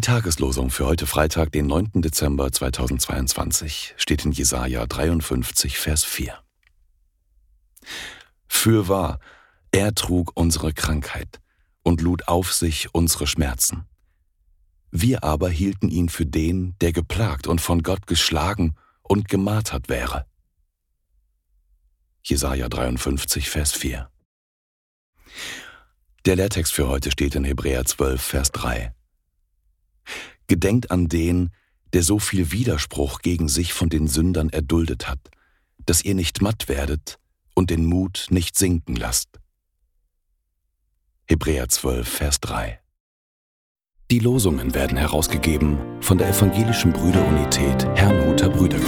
Tageslosung für heute Freitag, den 9. Dezember 2022, steht in Jesaja 53, Vers 4. Fürwahr, er trug unsere Krankheit und lud auf sich unsere Schmerzen. Wir aber hielten ihn für den, der geplagt und von Gott geschlagen und gemartert wäre. Jesaja 53, Vers 4. Der Lehrtext für heute steht in Hebräer 12, Vers 3. Gedenkt an den, der so viel Widerspruch gegen sich von den Sündern erduldet hat, dass ihr nicht matt werdet und den Mut nicht sinken lasst. Hebräer 12, Vers 3. Die Losungen werden herausgegeben von der Evangelischen Brüderunität Herrnhuter Brüdergemeinde.